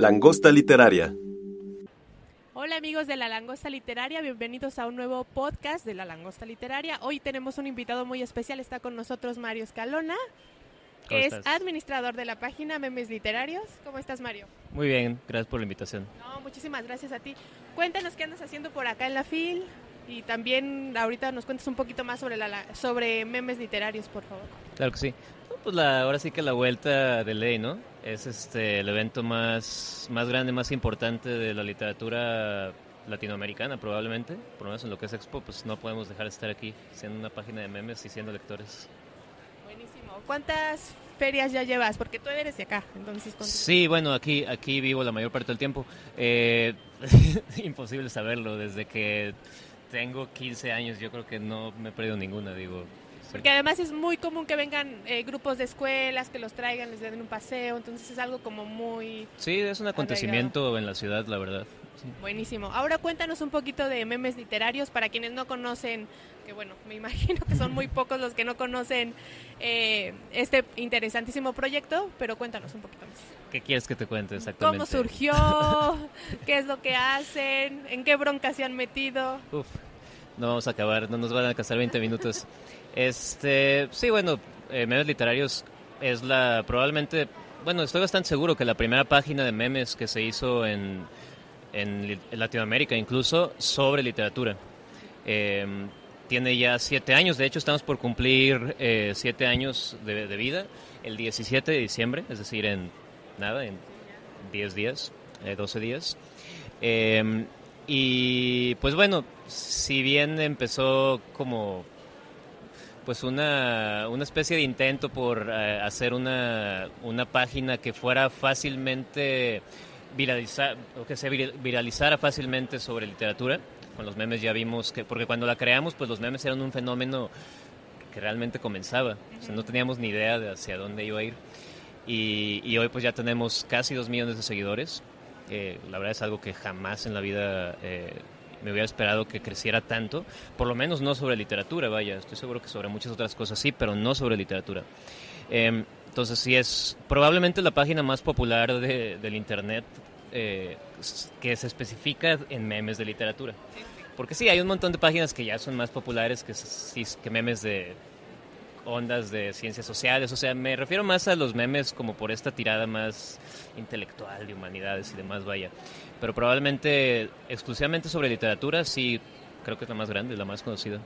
Langosta Literaria. Hola amigos de La Langosta Literaria, bienvenidos a un nuevo podcast de La Langosta Literaria. Hoy tenemos un invitado muy especial, está con nosotros Mario Escalona, que es administrador de la página Memes Literarios. ¿Cómo estás Mario? Muy bien, gracias por la invitación. No, muchísimas gracias a ti. Cuéntanos qué andas haciendo por acá en la FIL y también ahorita nos cuentes un poquito más sobre, la, sobre Memes Literarios, por favor. Claro que sí. Pues la, ahora sí que la vuelta de ley, ¿no? Es este el evento más, más grande, más importante de la literatura latinoamericana probablemente, por lo menos en lo que es Expo, pues no podemos dejar de estar aquí siendo una página de memes y siendo lectores. Buenísimo. ¿Cuántas ferias ya llevas? Porque tú eres de acá, entonces... Sí, bueno, aquí, aquí vivo la mayor parte del tiempo. Eh, imposible saberlo, desde que tengo 15 años yo creo que no me he perdido ninguna, digo, porque además es muy común que vengan eh, grupos de escuelas, que los traigan, les den un paseo, entonces es algo como muy... Sí, es un acontecimiento en la ciudad, la verdad. Buenísimo. Ahora cuéntanos un poquito de memes literarios para quienes no conocen, que bueno, me imagino que son muy pocos los que no conocen eh, este interesantísimo proyecto, pero cuéntanos un poquito más. ¿Qué quieres que te cuente exactamente? ¿Cómo surgió? ¿Qué es lo que hacen? ¿En qué bronca se han metido? Uf, no vamos a acabar, no nos van a alcanzar 20 minutos. Este, sí, bueno, eh, Memes Literarios es la, probablemente, bueno, estoy bastante seguro que la primera página de memes que se hizo en, en Latinoamérica, incluso sobre literatura. Em, tiene ya siete años, de hecho estamos por cumplir eh, siete años de, vida, el 17 de diciembre, es decir, en nada, en 10 días, eh, 12 días. Em, y pues bueno, si bien empezó como pues una, una especie de intento por eh, hacer una, una página que fuera fácilmente viralizar, o que se viralizara fácilmente sobre literatura. Con los memes ya vimos que, porque cuando la creamos, pues los memes eran un fenómeno que realmente comenzaba. O sea, no teníamos ni idea de hacia dónde iba a ir. Y, hoy pues ya tenemos casi dos millones de seguidores. la verdad es algo que jamás en la vida eh, me hubiera esperado que creciera tanto, por lo menos no sobre literatura, vaya, estoy seguro que sobre muchas otras cosas sí, pero no sobre literatura. Em, entonces sí es probablemente la página más popular de, del Internet eh, que se especifica en memes de literatura. Porque sí, hay un montón de páginas que ya son más populares que, que memes de ondas de ciencias sociales. O sea, me refiero más a los memes como por esta tirada más intelectual de humanidades y demás, vaya. Pero probablemente exclusivamente sobre literatura, sí, creo que es la más grande, la más conocida.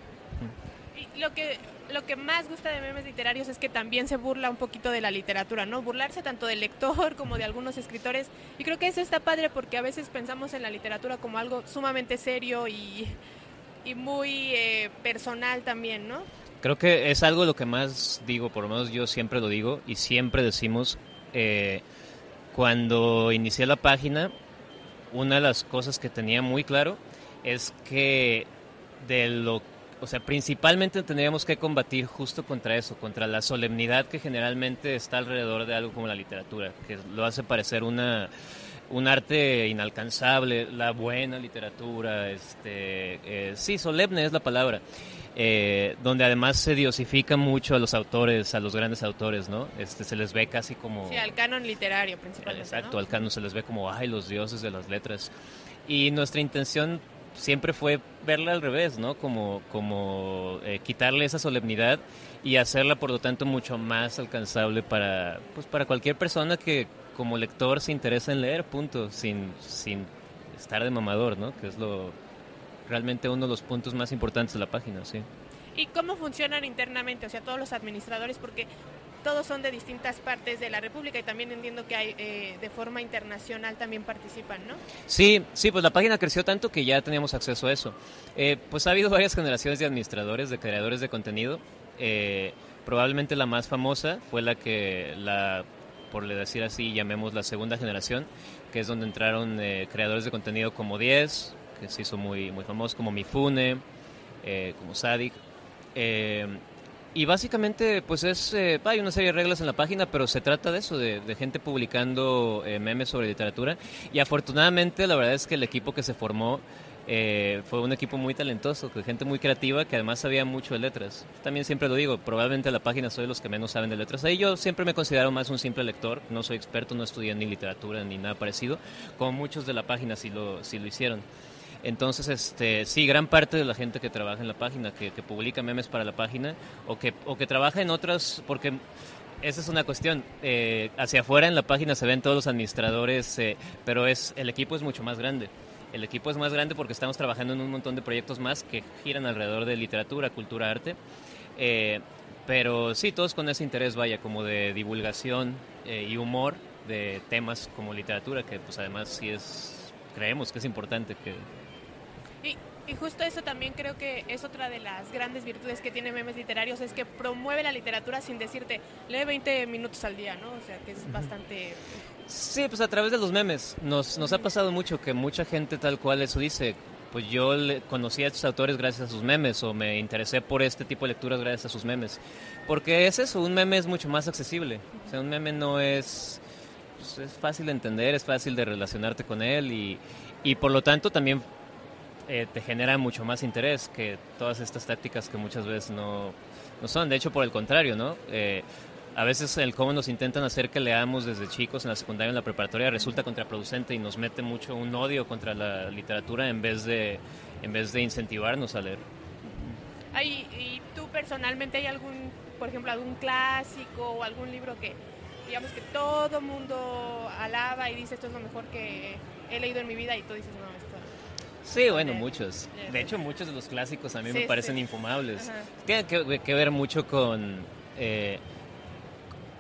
Y lo que lo que más gusta de memes literarios es que también se burla un poquito de la literatura, ¿no? Burlarse tanto del lector como de algunos escritores. Y creo que eso está padre porque a veces pensamos en la literatura como algo sumamente serio y, y muy eh, personal también, ¿no? Creo que es algo lo que más digo, por lo menos yo siempre lo digo y siempre decimos, eh, cuando inicié la página, una de las cosas que tenía muy claro es que de lo o sea, principalmente tendríamos que combatir justo contra eso, contra la solemnidad que generalmente está alrededor de algo como la literatura, que lo hace parecer una un arte inalcanzable, la buena literatura, este, eh, sí, solemne es la palabra. Eh, donde además se diosifica mucho a los autores, a los grandes autores, ¿no? Este, se les ve casi como... Sí, al canon literario principalmente. Exacto, al canon se les ve como, ay, los dioses de las letras. Y nuestra intención siempre fue verla al revés, ¿no? Como, como eh, quitarle esa solemnidad y hacerla, por lo tanto, mucho más alcanzable para, pues, para cualquier persona que como lector se interesa en leer, punto, sin, sin estar de mamador, ¿no? Que es lo, realmente uno de los puntos más importantes de la página, sí. ¿Y cómo funcionan internamente? O sea, todos los administradores, porque todos son de distintas partes de la República y también entiendo que hay eh, de forma internacional también participan, ¿no? Sí, sí, pues la página creció tanto que ya teníamos acceso a eso. Eh, pues ha habido varias generaciones de administradores, de creadores de contenido. Eh, Probablemente la más famosa fue la que, la, por decir así, llamemos la segunda generación, que es donde entraron eh, creadores de contenido como 10, que se hizo muy, muy famoso, como Mifune, eh, como Sadik. Eh, y básicamente, pues es, eh, hay una serie de reglas en la página, pero se trata de eso, de, de gente publicando eh, memes sobre literatura. Y afortunadamente, la verdad es que el equipo que se formó eh, fue un equipo muy talentoso, de gente muy creativa que además sabía mucho de letras. También siempre lo digo, probablemente la página soy los que menos saben de letras. Ahí yo siempre me considero más un simple lector, no soy experto, no estudié ni literatura ni nada parecido, como muchos de la página sí lo, sí lo hicieron. Entonces, este, sí, gran parte de la gente que trabaja en la página, que, que publica memes para la página, o que, o que trabaja en otras, porque esa es una cuestión. Eh, hacia afuera en la página se ven todos los administradores, eh, pero es el equipo es mucho más grande. El equipo es más grande porque estamos trabajando en un montón de proyectos más que giran alrededor de literatura, cultura, arte. Eh, pero sí, todos con ese interés, vaya, como de divulgación eh, y humor de temas como literatura, que pues además sí es, creemos que es importante que, Y, y justo eso también creo que es otra de las grandes virtudes que tiene Memes Literarios, es que promueve la literatura sin decirte, lee 20 minutos al día, ¿no? O sea, que es bastante... Sí, pues a través de los memes. Nos, nos ha pasado mucho que mucha gente tal cual eso dice. Pues yo le- conocí a estos autores gracias a sus memes o me interesé por este tipo de lecturas gracias a sus memes. Porque es eso, un meme es mucho más accesible. O sea, un meme no es... pues, es fácil de entender, es fácil de relacionarte con él y, y por lo tanto también eh, te genera mucho más interés que todas estas tácticas que muchas veces no, no son. De hecho, por el contrario, ¿no? Eh, a veces el cómo nos intentan hacer que leamos desde chicos en la secundaria, en la preparatoria, resulta contraproducente y nos mete mucho un odio contra la literatura en vez de, en vez de incentivarnos a leer. Hay, ¿Y tú personalmente hay algún, por ejemplo, algún clásico o algún libro que, digamos, que todo mundo alaba y dice esto es lo mejor que he leído en mi vida y tú dices, no. Sí, bueno, Eh, muchos. eh, De hecho, muchos de los clásicos a mí Sí, me parecen sí. infumables. Ajá. Tiene que, que ver mucho con, eh,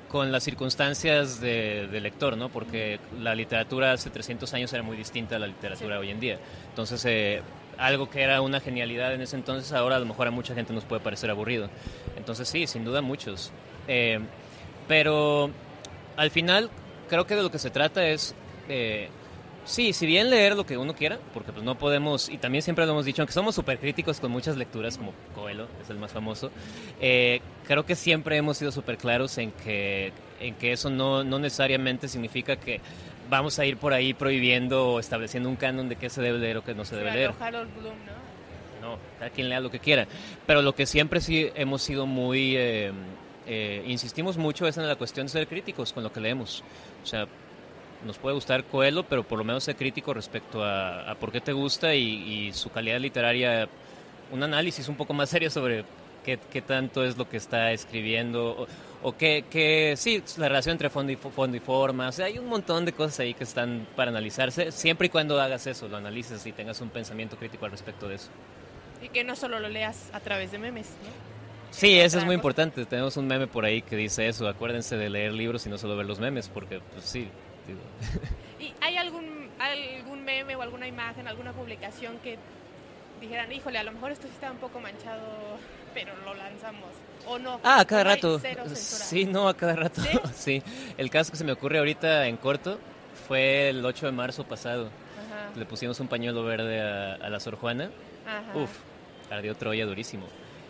con las circunstancias de, de lector, ¿no? Porque la literatura hace 300 años era muy distinta a la literatura Sí. hoy en día. Entonces, eh, algo que era una genialidad en ese entonces, ahora a lo mejor a mucha gente nos puede parecer aburrido. Entonces, sí, sin duda muchos. Eh, pero al final, creo que de lo que se trata es... Sí, si bien leer lo que uno quiera, porque pues no podemos, y también siempre lo hemos dicho, aunque somos súper críticos con muchas lecturas, como Coelho, es el más famoso, eh, creo que siempre hemos sido súper claros en que, en que eso no, no necesariamente significa que vamos a ir por ahí prohibiendo o estableciendo un canon de qué se debe leer o qué no se debe leer. Harold Bloom, ¿no? No, cada quien lea lo que quiera. Pero lo que siempre sí hemos sido muy, eh, eh, insistimos mucho es en la cuestión de ser críticos con lo que leemos. O sea, nos puede gustar Coelho, pero por lo menos ser crítico respecto a, a por qué te gusta y, y su calidad literaria, un análisis un poco más serio sobre qué, qué tanto es lo que está escribiendo o, o qué, qué- sí, la relación entre fondo y, fo- fondo y forma. O sea, hay un montón de cosas ahí que están para analizarse, siempre y cuando hagas eso, lo analices y tengas un pensamiento crítico al respecto de eso. Y que no solo lo leas a través de memes, ¿no? Sí, eso es muy importante. Tenemos un meme por ahí que dice eso. Acuérdense de leer libros y no solo ver los memes, porque pues sí. Digo. ¿Y hay algún, algún meme o alguna imagen, alguna publicación que dijeran, híjole, a lo mejor esto sí está un poco manchado, pero lo lanzamos? ¿O no? Ah, a ¿O cada rato. Sí, no, a cada rato. ¿Sí? ¿Sí? El caso que se me ocurre ahorita en corto fue el 8 de marzo pasado. Ajá, Le pusimos un pañuelo verde a, a la Sor Juana. ajá. Uf, ardió Troya durísimo.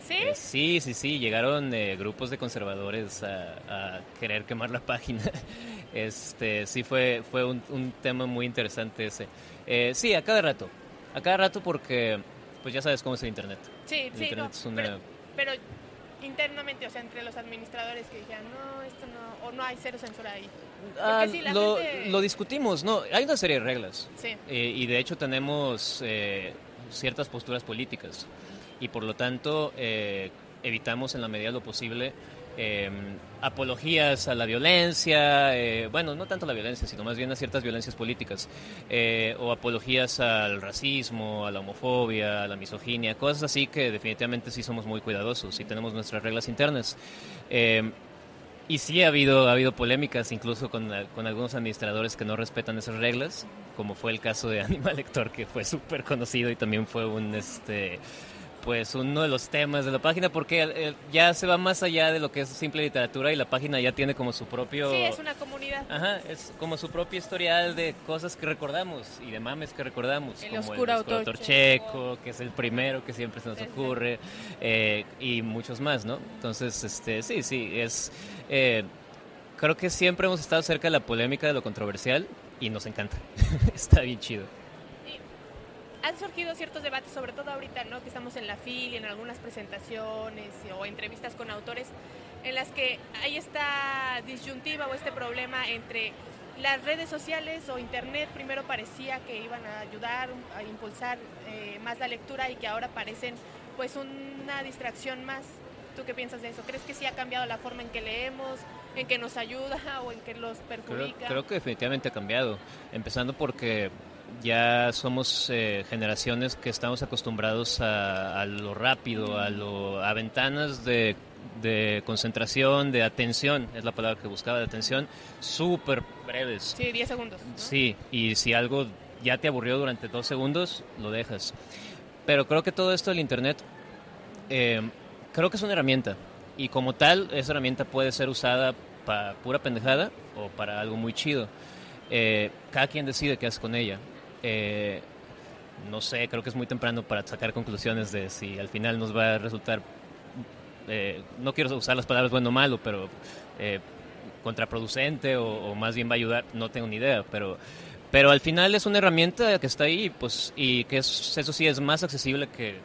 ¿Sí? Eh, sí, sí, sí, llegaron eh, grupos de conservadores a, a querer quemar la página. Este, sí fue, fue un, un tema muy interesante ese. Eh, sí, a cada rato, a cada rato porque, pues ya sabes cómo es el internet. Sí, El sí, internet no, es una- pero, pero internamente, o sea, entre los administradores que dijeran, no, esto no, o no hay cero censura ahí. Ah, sí, lo, gente- lo discutimos, no, hay una serie de reglas. Sí. Eh, y de hecho tenemos eh, ciertas posturas políticas y por lo tanto eh, evitamos en la medida de lo posible eh, apologías a la violencia, eh, bueno, no tanto a la violencia, sino más bien a ciertas violencias políticas, eh, o apologías al racismo, a la homofobia, a la misoginia, cosas así que definitivamente sí somos muy cuidadosos y tenemos nuestras reglas internas. Eh, y sí ha habido, ha habido polémicas incluso con, con algunos administradores que no respetan esas reglas, como fue el caso de Animal Lector, que fue súper conocido y también fue un, este, pues uno de los temas de la página porque eh, ya se va más allá de lo que es simple literatura y la página ya tiene como su propio... Sí, es una comunidad. Ajá, es como su propio historial de cosas que recordamos y de mames que recordamos. El como oscuro el autor autor checo. checo, que es el primero que siempre se nos ocurre, eh, y muchos más, ¿no? Entonces, este, sí, sí, es... eh, creo que siempre hemos estado cerca de la polémica, de lo controversial, y nos encanta. Está bien chido. Han surgido ciertos debates, sobre todo ahorita, ¿no? Que estamos en la FIL y en algunas presentaciones o entrevistas con autores, en las que hay esta disyuntiva o este problema entre las redes sociales o internet. Primero parecía que iban a ayudar a impulsar eh, más la lectura y que ahora parecen, pues, una distracción más. ¿Tú qué piensas de eso? ¿Crees que sí ha cambiado la forma en que leemos, en que nos ayuda o en que los perjudica? creo que definitivamente ha cambiado, empezando porque ya somos eh, generaciones que estamos acostumbrados a, a lo rápido, a, lo, a ventanas de, de concentración, de atención, es la palabra que buscaba, de atención, súper breves. Sí, 10 segundos. ¿no? Sí, y si algo ya te aburrió durante dos segundos, lo dejas. Pero creo que todo esto del Internet, eh, creo que es una herramienta. Y como tal, esa herramienta puede ser usada para pura pendejada o para algo muy chido. Eh, cada quien decide qué hace con ella. Eh, no sé, creo que es muy temprano para sacar conclusiones de si al final nos va a resultar, eh, no quiero usar las palabras bueno o malo, pero eh, contraproducente o, o más bien va a ayudar, no tengo ni idea, pero, pero al final es una herramienta que está ahí pues, y que es, eso sí es más accesible que,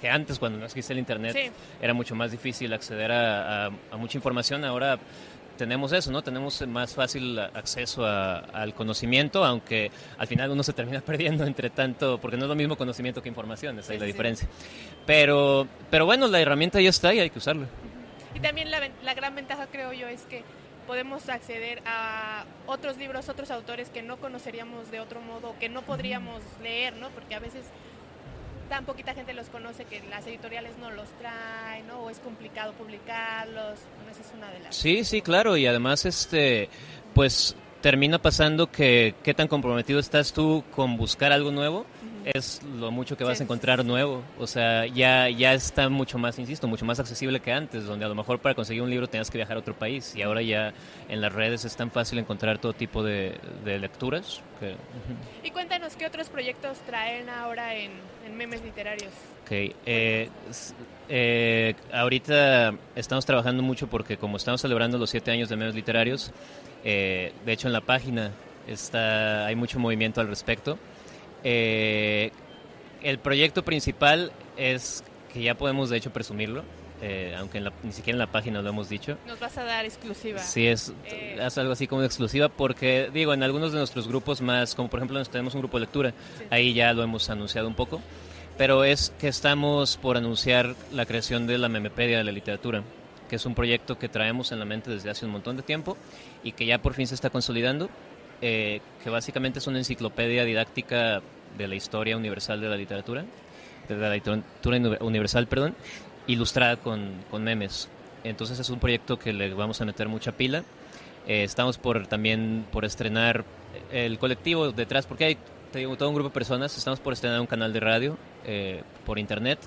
que antes cuando no existía el Internet. Sí. Era mucho más difícil acceder a, a- a mucha información, ahora tenemos eso, ¿no? Tenemos más fácil acceso a- al conocimiento, aunque al final uno se termina perdiendo entre tanto, porque no es lo mismo conocimiento que información, esa Sí, es la sí. diferencia. Pero, pero bueno, la herramienta ya está y hay que usarla. Y también la gran ventaja, creo yo, es que podemos acceder a otros libros, otros autores que no conoceríamos de otro modo, que no podríamos leer, ¿no? Porque a veces tan poquita gente los conoce que las editoriales no los traen, ¿no? O es complicado publicarlos. Esa es una de las... Sí, sí, claro, y además, este, pues termina pasando que qué tan comprometido estás tú con buscar algo nuevo es lo mucho que vas Sí. a encontrar nuevo. O sea, ya, ya está mucho más, insisto, mucho más accesible que antes, donde a lo mejor para conseguir un libro tenías que viajar a otro país y ahora ya en las redes es tan fácil encontrar todo tipo de, de lecturas. Que. Y cuéntanos qué otros proyectos traen ahora en, en memes literarios. Ok, eh, eh, ahorita estamos trabajando mucho porque como estamos celebrando los siete años de medios literarios, eh, de hecho en la página está, hay mucho movimiento al respecto. Eh, el proyecto principal es que ya podemos de hecho presumirlo, eh, aunque en la- ni siquiera en la página lo hemos dicho. Nos vas a dar exclusiva. Sí, es, Eh. es algo así como exclusiva porque, digo, en algunos de nuestros grupos más, como por ejemplo tenemos un grupo de lectura, Sí. ahí ya lo hemos anunciado un poco, pero es que estamos por anunciar la creación de la Memepedia de la literatura, que es un proyecto que traemos en la mente desde hace un montón de tiempo y que ya por fin se está consolidando, eh, que básicamente es una enciclopedia didáctica de la historia universal de la literatura, de la literatura uni- universal, perdón, ilustrada con, con memes. Entonces es un proyecto que le vamos a meter mucha pila. Eh, estamos por también por estrenar el colectivo detrás, porque hay te digo, todo un grupo de personas. Estamos por estrenar un canal de radio eh, por internet,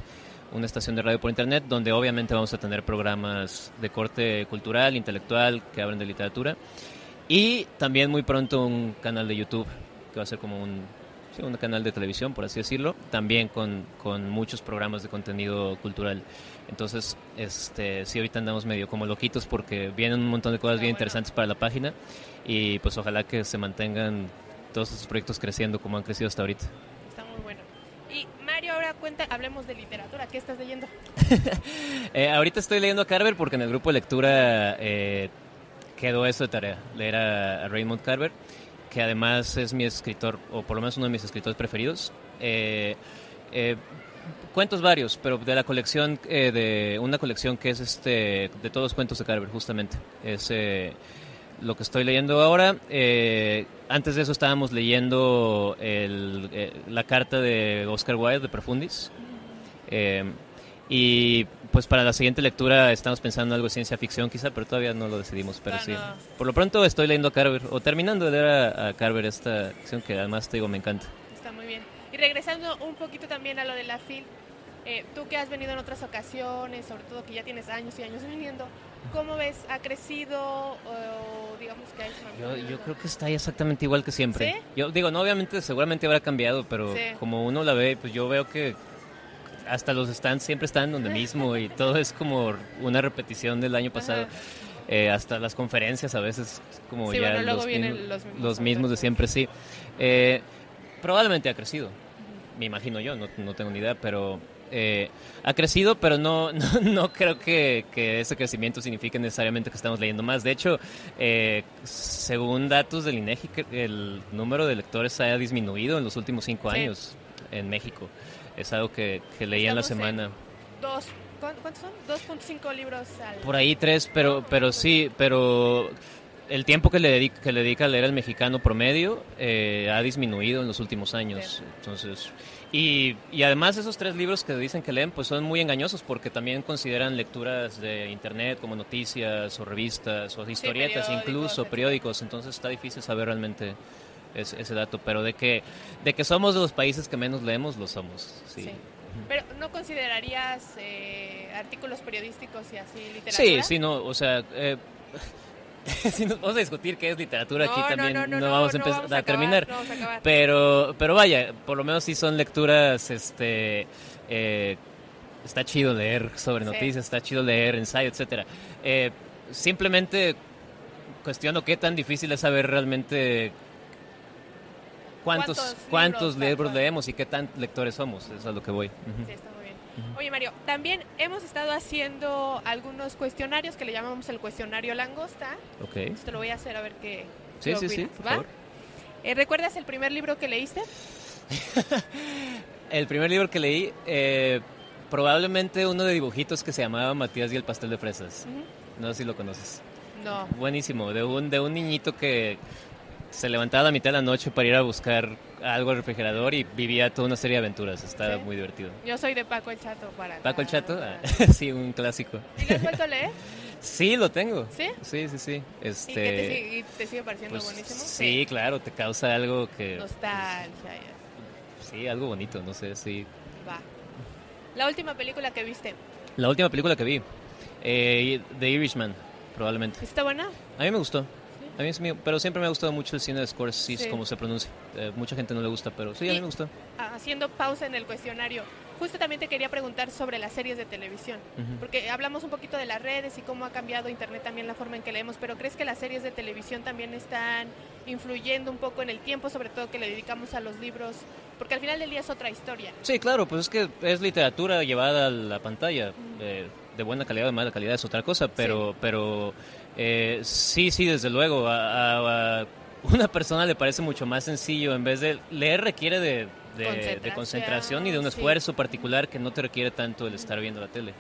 una estación de radio por internet, donde obviamente vamos a tener programas de corte cultural, intelectual, que hablen de literatura. Y también muy pronto un canal de YouTube, que va a ser como un, sí, un canal de televisión, por así decirlo, también con, con muchos programas de contenido cultural. Entonces, este, sí, ahorita andamos medio como loquitos porque vienen un montón de cosas bien bueno. interesantes para la página y pues ojalá que se mantengan todos estos proyectos creciendo como han crecido hasta ahorita. Está muy bueno. Y Mario, ahora cuenta, hablemos de literatura. ¿Qué estás leyendo? Eh, ahorita estoy leyendo a Carver porque en el grupo de lectura eh, quedó eso de tarea, leer a, Raymond Carver, que además es mi escritor, o por lo menos uno de mis escritores preferidos. Eh, eh, cuentos varios, pero de la colección, eh, de una colección que es este de todos los cuentos de Carver, justamente. Es eh, lo que estoy leyendo ahora. Antes de eso estábamos leyendo el, la carta de Oscar Wilde de Profundis. Y pues para la siguiente lectura estamos pensando en algo de ciencia ficción quizá, pero todavía no lo decidimos. Pero Ah, sí, no. por lo pronto estoy leyendo a Carver, o terminando de leer a, a Carver esta sección que además te digo me encanta. Está muy bien. Y regresando un poquito también a lo de la FIL, Eh, tú que has venido en otras ocasiones, sobre todo que ya tienes años y años viniendo, ¿cómo ves? ¿Ha crecido o digamos que yo, yo creo que está exactamente igual que siempre. ¿Sí? Yo digo, no, obviamente seguramente habrá cambiado, pero Sí. como uno la ve, pues yo veo que hasta los stands siempre están donde mismo y todo es como una repetición del año pasado. Eh, hasta las conferencias a veces como Sí, ya bueno, los, mismos, los mismos los mismos de siempre, sí. Eh, probablemente ha crecido, me imagino yo, no, no tengo ni idea, pero eh, ha crecido, pero no, no, no creo que, que ese crecimiento signifique necesariamente que estamos leyendo más. De hecho, eh, según datos del INEGI, el número de lectores ha disminuido en los últimos cinco Sí. años en México. Es algo que, que leí en la en- semana. Dos, ¿cuán- ¿Cuántos son? 2.5 libros al... Por ahí tres, pero, pero sí, pero el tiempo que le dedica, que le dedica a leer al mexicano promedio eh, ha disminuido en los últimos años. Entonces, y, y además esos tres libros que dicen que leen, pues son muy engañosos porque también consideran lecturas de internet como noticias o revistas o historietas, periódicos, incluso periódicos. Entonces está difícil saber realmente ese, ese dato, pero de que de que somos de los países que menos leemos, lo somos. Sí. Sí. Pero ¿no considerarías eh, artículos periodísticos y así literatura? Sí, sí, no, o sea, eh, si nos vamos a discutir qué es literatura No, aquí también, no, no, no, no, vamos a vamos a, acabar, terminar. no vamos a acabar. Pero, pero vaya, por lo menos sí son lecturas, este, eh, está chido leer sobre Sí. noticias, está chido leer ensayo, etcétera. Eh, simplemente cuestiono qué tan difícil es saber realmente cuántos ¿Cuántos cuántos libros, leemos y qué tan lectores somos, eso es a lo que voy. Sí, está muy bien. Oye, Mario, también hemos estado haciendo algunos cuestionarios que le llamamos el cuestionario langosta. Ok. Esto lo voy a hacer a ver qué, Sí, sí, sí, opinas, por ¿va? favor. Eh, ¿Recuerdas el primer libro que leíste? El primer libro que leí, eh, probablemente uno de dibujitos que se llamaba Matías y el pastel de fresas. No sé si lo conoces. No. Buenísimo, de un, de un niñito que se levantaba a mitad de la noche para ir a buscar algo al refrigerador y vivía toda una serie de aventuras. Estaba Sí. muy divertido. Yo soy de Paco el Chato para... ¿Paco el Chato? Ah, sí, un clásico. ¿Y lo has vuelto a leer? Sí, lo tengo. ¿Sí? Sí, sí, sí. ¿Y te, Este, sigue, y te sigue pareciendo pues, buenísimo? sí, claro, te causa algo que... Nostalgia. ya. Sí, algo bonito, no sé, sí. Va. La última película que viste, La última película que vi, eh, The Irishman, probablemente. ¿está buena? A mí me gustó. A mí sí me- pero siempre me ha gustado mucho el cine de Scorsese, Sí. como se pronuncia. Eh, mucha gente no le gusta, pero sí, a mí Y- me gustó. Ah, Haciendo pausa en el cuestionario, justo también te quería preguntar sobre las series de televisión, Ujú. porque hablamos un poquito de las redes y cómo ha cambiado Internet también la forma en que leemos, pero ¿crees que las series de televisión también están influyendo un poco en el tiempo, sobre todo que le dedicamos a los libros? Porque al final del día es otra historia. Sí, claro, pues es que es literatura llevada a la pantalla. eh, de buena calidad o de mala calidad es otra cosa, pero, pero eh, sí, sí, desde luego. A, a- a una persona le parece mucho más sencillo. En vez de leer requiere de, de- de Concentración, y de un sí. esfuerzo particular que no te requiere tanto el estar viendo la tele.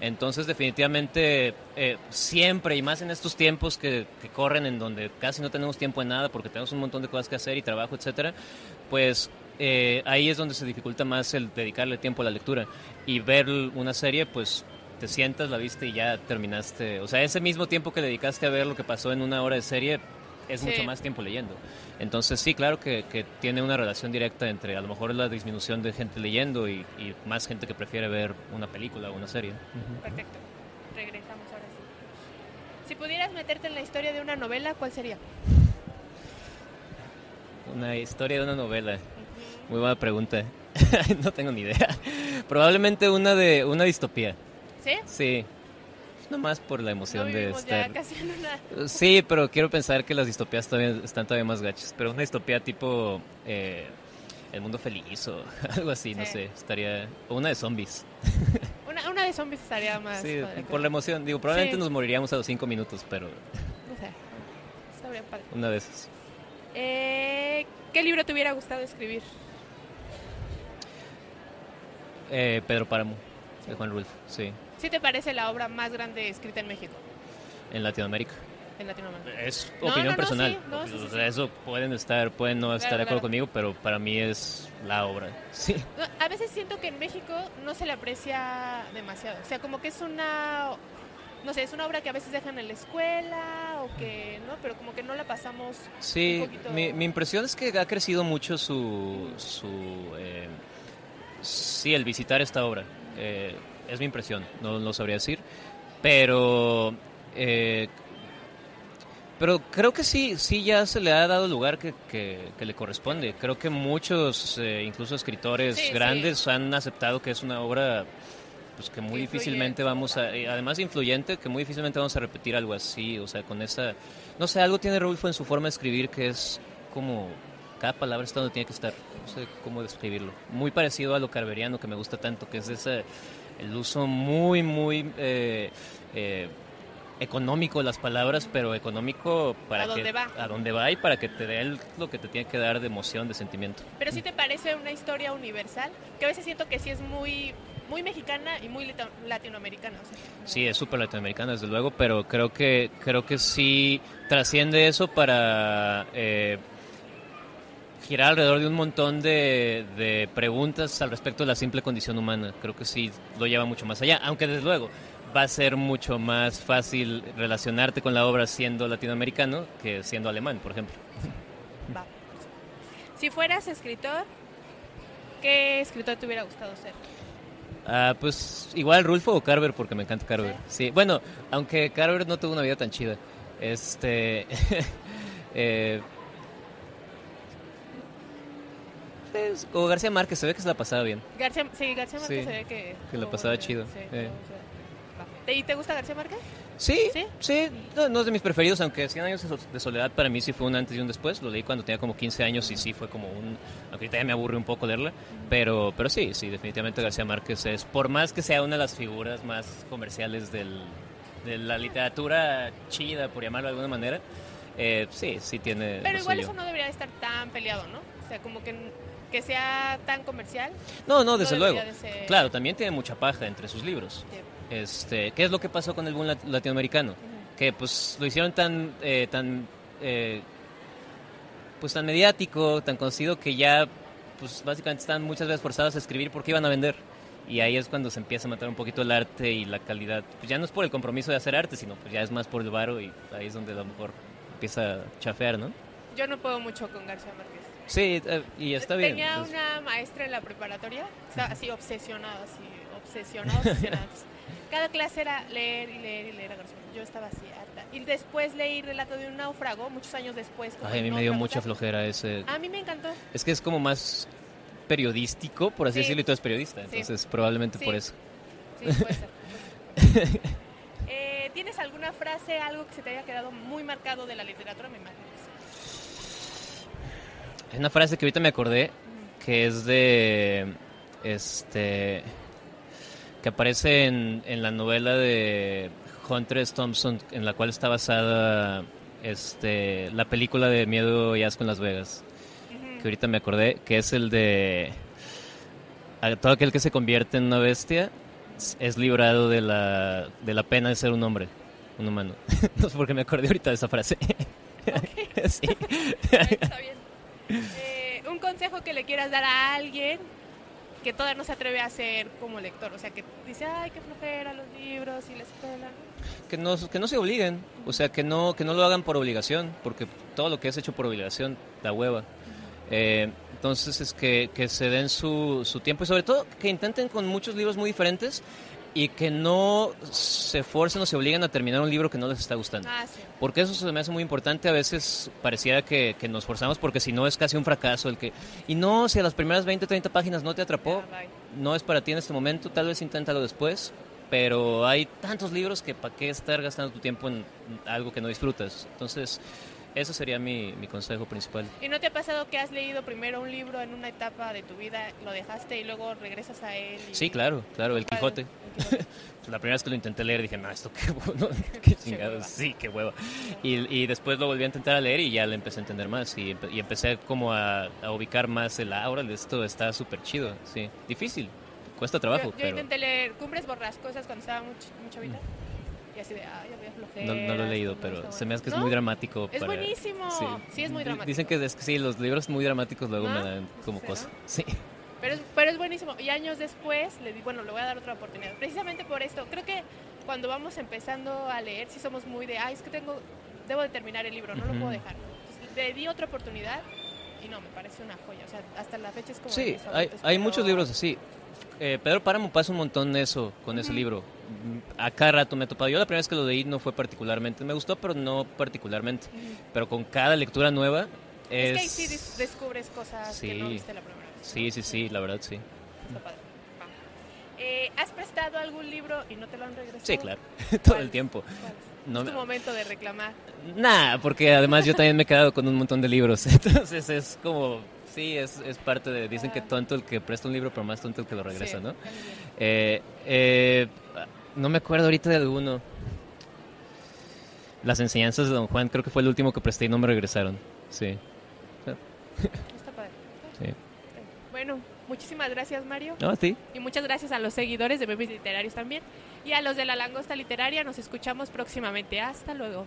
Entonces, definitivamente, eh, siempre, y más en estos tiempos que, que corren, en donde casi no tenemos tiempo en nada porque tenemos un montón de cosas que hacer y trabajo, etcétera, pues eh, ahí es donde se dificulta más el dedicarle tiempo a la lectura. Y ver una serie, pues te sientas, la viste y ya terminaste. O sea, ese mismo tiempo que dedicaste a ver lo que pasó en una hora de serie es Sí. mucho más tiempo leyendo. Entonces sí, claro que, que tiene una relación directa entre a lo mejor la disminución de gente leyendo y, y más gente que prefiere ver una película o una serie. Perfecto. Regresamos ahora sí. Si pudieras meterte en la historia de una novela, ¿cuál sería? Una historia de una novela. Muy buena pregunta. no tengo ni idea. Probablemente una de una distopía. ¿Sí? Sí. Nomás por la No emoción de ya estar. casi en una... Sí, pero quiero pensar que las distopías todavía están todavía más gachas. Pero una distopía tipo eh, El mundo feliz o algo así, no sé. Estaría. O una de zombies. Una, una de zombies estaría más... Sí, por la emoción. Digo, probablemente Sí. nos moriríamos a los cinco minutos, pero No sé. Estaría padre. una de esas. Eh, ¿Qué libro te hubiera gustado escribir? Eh, Pedro Páramo, de Juan Rulfo, sí. ¿Sí te parece la obra más grande escrita en México, En Latinoamérica. en Latinoamérica? Es No, opinión no, no, personal. sí, O sea, Eso pueden estar, pueden no estar de acuerdo claro. conmigo, pero para mí es la obra. Sí. No, a veces siento que en México no se le aprecia demasiado. O sea, como que es una... No sé, es una obra que a veces dejan en la escuela o que... ¿no? Pero como que no la pasamos Sí, un poquito... mi, mi impresión es que ha crecido mucho su, su, eh, sí, el visitar esta obra. Eh, es mi impresión, no lo sabría decir. Pero, eh, pero creo que sí, sí ya se le ha dado el lugar que, que, le corresponde. Creo que muchos, eh, incluso escritores grandes, han aceptado que es una obra pues que muy difícilmente vamos a, además influyente, que muy difícilmente vamos a repetir algo así, o sea, con esa, no sé, algo tiene Rulfo en su forma de escribir que es como, cada palabra está donde tiene que estar, no sé cómo describirlo, muy parecido a lo carveriano que me gusta tanto, que es ese, el uso muy, muy... Eh, eh, económico las palabras, pero económico para ¿A dónde va? a dónde va y para que te dé lo que te tiene que dar de emoción, de sentimiento. Pero si te parece una historia universal, que a veces siento que sí es muy muy mexicana y muy latinoamericana. Sí, es súper latinoamericana, desde luego, pero creo que, creo que sí trasciende eso para eh, girar alrededor de un montón de, de, preguntas al respecto de la simple condición humana. Creo que sí lo lleva mucho más allá, aunque desde luego va a ser mucho más fácil relacionarte con la obra siendo latinoamericano que siendo alemán, por ejemplo. Si fueras escritor, ¿qué escritor te hubiera gustado ser? Ah, pues igual Rulfo o Carver, porque me encanta Carver. ¿Sí? bueno, aunque Carver no tuvo una vida tan chida. Este. eh, o García Márquez, se ve que se la pasaba bien. García, sí, García Márquez se ve que. Que la pasaba chido. Eh. ¿Y te gusta García Márquez? Sí, sí, no, es de mis preferidos, aunque 100 años de soledad para mí sí fue un antes y un después. Lo leí cuando tenía como 15 años y sí fue como un... Aunque ya me aburre un poco leerla, pero, pero sí, sí, definitivamente García Márquez es, por más que sea una de las figuras más comerciales del, de la literatura chida, por llamarlo de alguna manera, eh, sí, sí tiene... Pero igual eso no debería estar tan peleado, ¿no? O sea, como que que sea tan comercial. No, no, desde luego. Claro, también tiene mucha paja entre sus libros. Este, ¿Qué es lo que pasó con el boom latinoamericano? Que pues lo hicieron tan, eh, tan, eh, pues tan mediático, tan conocido que ya, pues básicamente están muchas veces forzados a escribir porque iban a vender. Y ahí es cuando se empieza a matar un poquito el arte y la calidad. Pues ya no es por el compromiso de hacer arte, sino pues ya es más por el varo y ahí es donde a lo mejor empieza a chafear, ¿no? Yo no puedo mucho con García Márquez. Sí, eh, y está bien. Tenía una maestra en la preparatoria, estaba así obsesionada, así obsesionada, obsesionada. Cada clase era leer y leer y leer a García. Yo estaba así harta. Y después leí Relato de un náufrago, muchos años después. Ay, a mí me dio mucha flojera ese. A mí me encantó. Es que es como más periodístico, por así decirlo, y tú eres periodista, entonces probablemente por eso. Sí, puede ser. eh, ¿Tienes alguna frase, algo que se te haya quedado muy marcado de la literatura? Me imagino. Es una frase que ahorita me acordé, que es de, este, que aparece en, en la novela de Hunter S. Thompson, en la cual está basada este, la película de Miedo y Asco en Las Vegas. Que ahorita me acordé, que es el de todo aquel que se convierte en una bestia es librado de la, de la pena de ser un hombre, un humano. no sé por qué me acordé ahorita de esa frase. sí. Está bien. Eh, un consejo que le quieras dar a alguien que todavía no se atreve a hacer como lector, o sea, que dice, ay, qué flojera los libros y la escuela. Que no, que no se obliguen, o sea, que no, que no lo hagan por obligación, porque todo lo que es hecho por obligación da hueva. Eh, entonces es que, que se den su, su tiempo y sobre todo que intenten con muchos libros muy diferentes y que no se forcen o se obliguen a terminar un libro que no les está gustando. Ah, porque eso se me hace muy importante. A veces pareciera que, que, nos forzamos porque si no es casi un fracaso el que... Y no, si a las primeras 20, 30 páginas no te atrapó, no es para ti en este momento, tal vez inténtalo después. Pero hay tantos libros que para qué estar gastando tu tiempo en algo que no disfrutas. Entonces, ese sería mi, mi, consejo principal. ¿Y no te ha pasado que has leído primero un libro en una etapa de tu vida, lo dejaste y luego regresas a él? Sí, claro, claro, El Quijote. la primera vez que lo intenté leer dije, no, esto qué bueno, qué chingados, sí, qué hueva. Y, y, después lo volví a intentar a leer y ya le empecé a entender más y, y empecé como a, a, ubicar más el aura de esto, está súper chido, sí. Difícil, cuesta trabajo. Yo, yo intenté leer Cumbres Borrascosas cuando estaba mucho, mucho. Y así de, ay, había flojera. No, no, lo he leído, pero se me hace que es muy dramático. Es buenísimo. Sí. es muy dramático. Dicen que, es, sí, los libros muy dramáticos luego me dan como cosa. Sí. Pero es, pero es buenísimo. Y años después le di, bueno, le voy a dar otra oportunidad. Precisamente por esto. Creo que cuando vamos empezando a leer, sí somos muy de, ay, es que tengo, debo de terminar el libro, no lo puedo dejar. Entonces, le di otra oportunidad y no, me parece una joya. O sea, hasta la fecha es como... Sí, hay, hay muchos libros así. Eh, Pedro Páramo pasa un montón eso con ese libro. A cada rato me he topado. Yo la primera vez que lo leí no fue particularmente. Me gustó, pero no particularmente. Pero con cada lectura nueva Es, es... que ahí sí des- descubres cosas que no Sí. viste la primera vez. Sí, sí, sí, la verdad sí. Está padre. Eh, ¿Has prestado algún libro y no te lo han regresado? Sí, claro. Todo el tiempo. ¿Cuál? No es me- tu momento de reclamar. Nah, porque además yo también me he quedado con un montón de libros. Entonces es como... Sí, es, es parte de... Dicen que tonto el que presta un libro, pero más tonto el que lo regresa, Sí, ¿no? Eh, eh, no me acuerdo ahorita de alguno. Las enseñanzas de Don Juan, creo que fue el último que presté y no me regresaron. Sí. Está padre. Sí. Bueno, muchísimas gracias, Mario. No, ti. Y muchas gracias a los seguidores de Memes Literarios también. Y a los de la Langosta Literaria. Nos escuchamos próximamente. Hasta luego.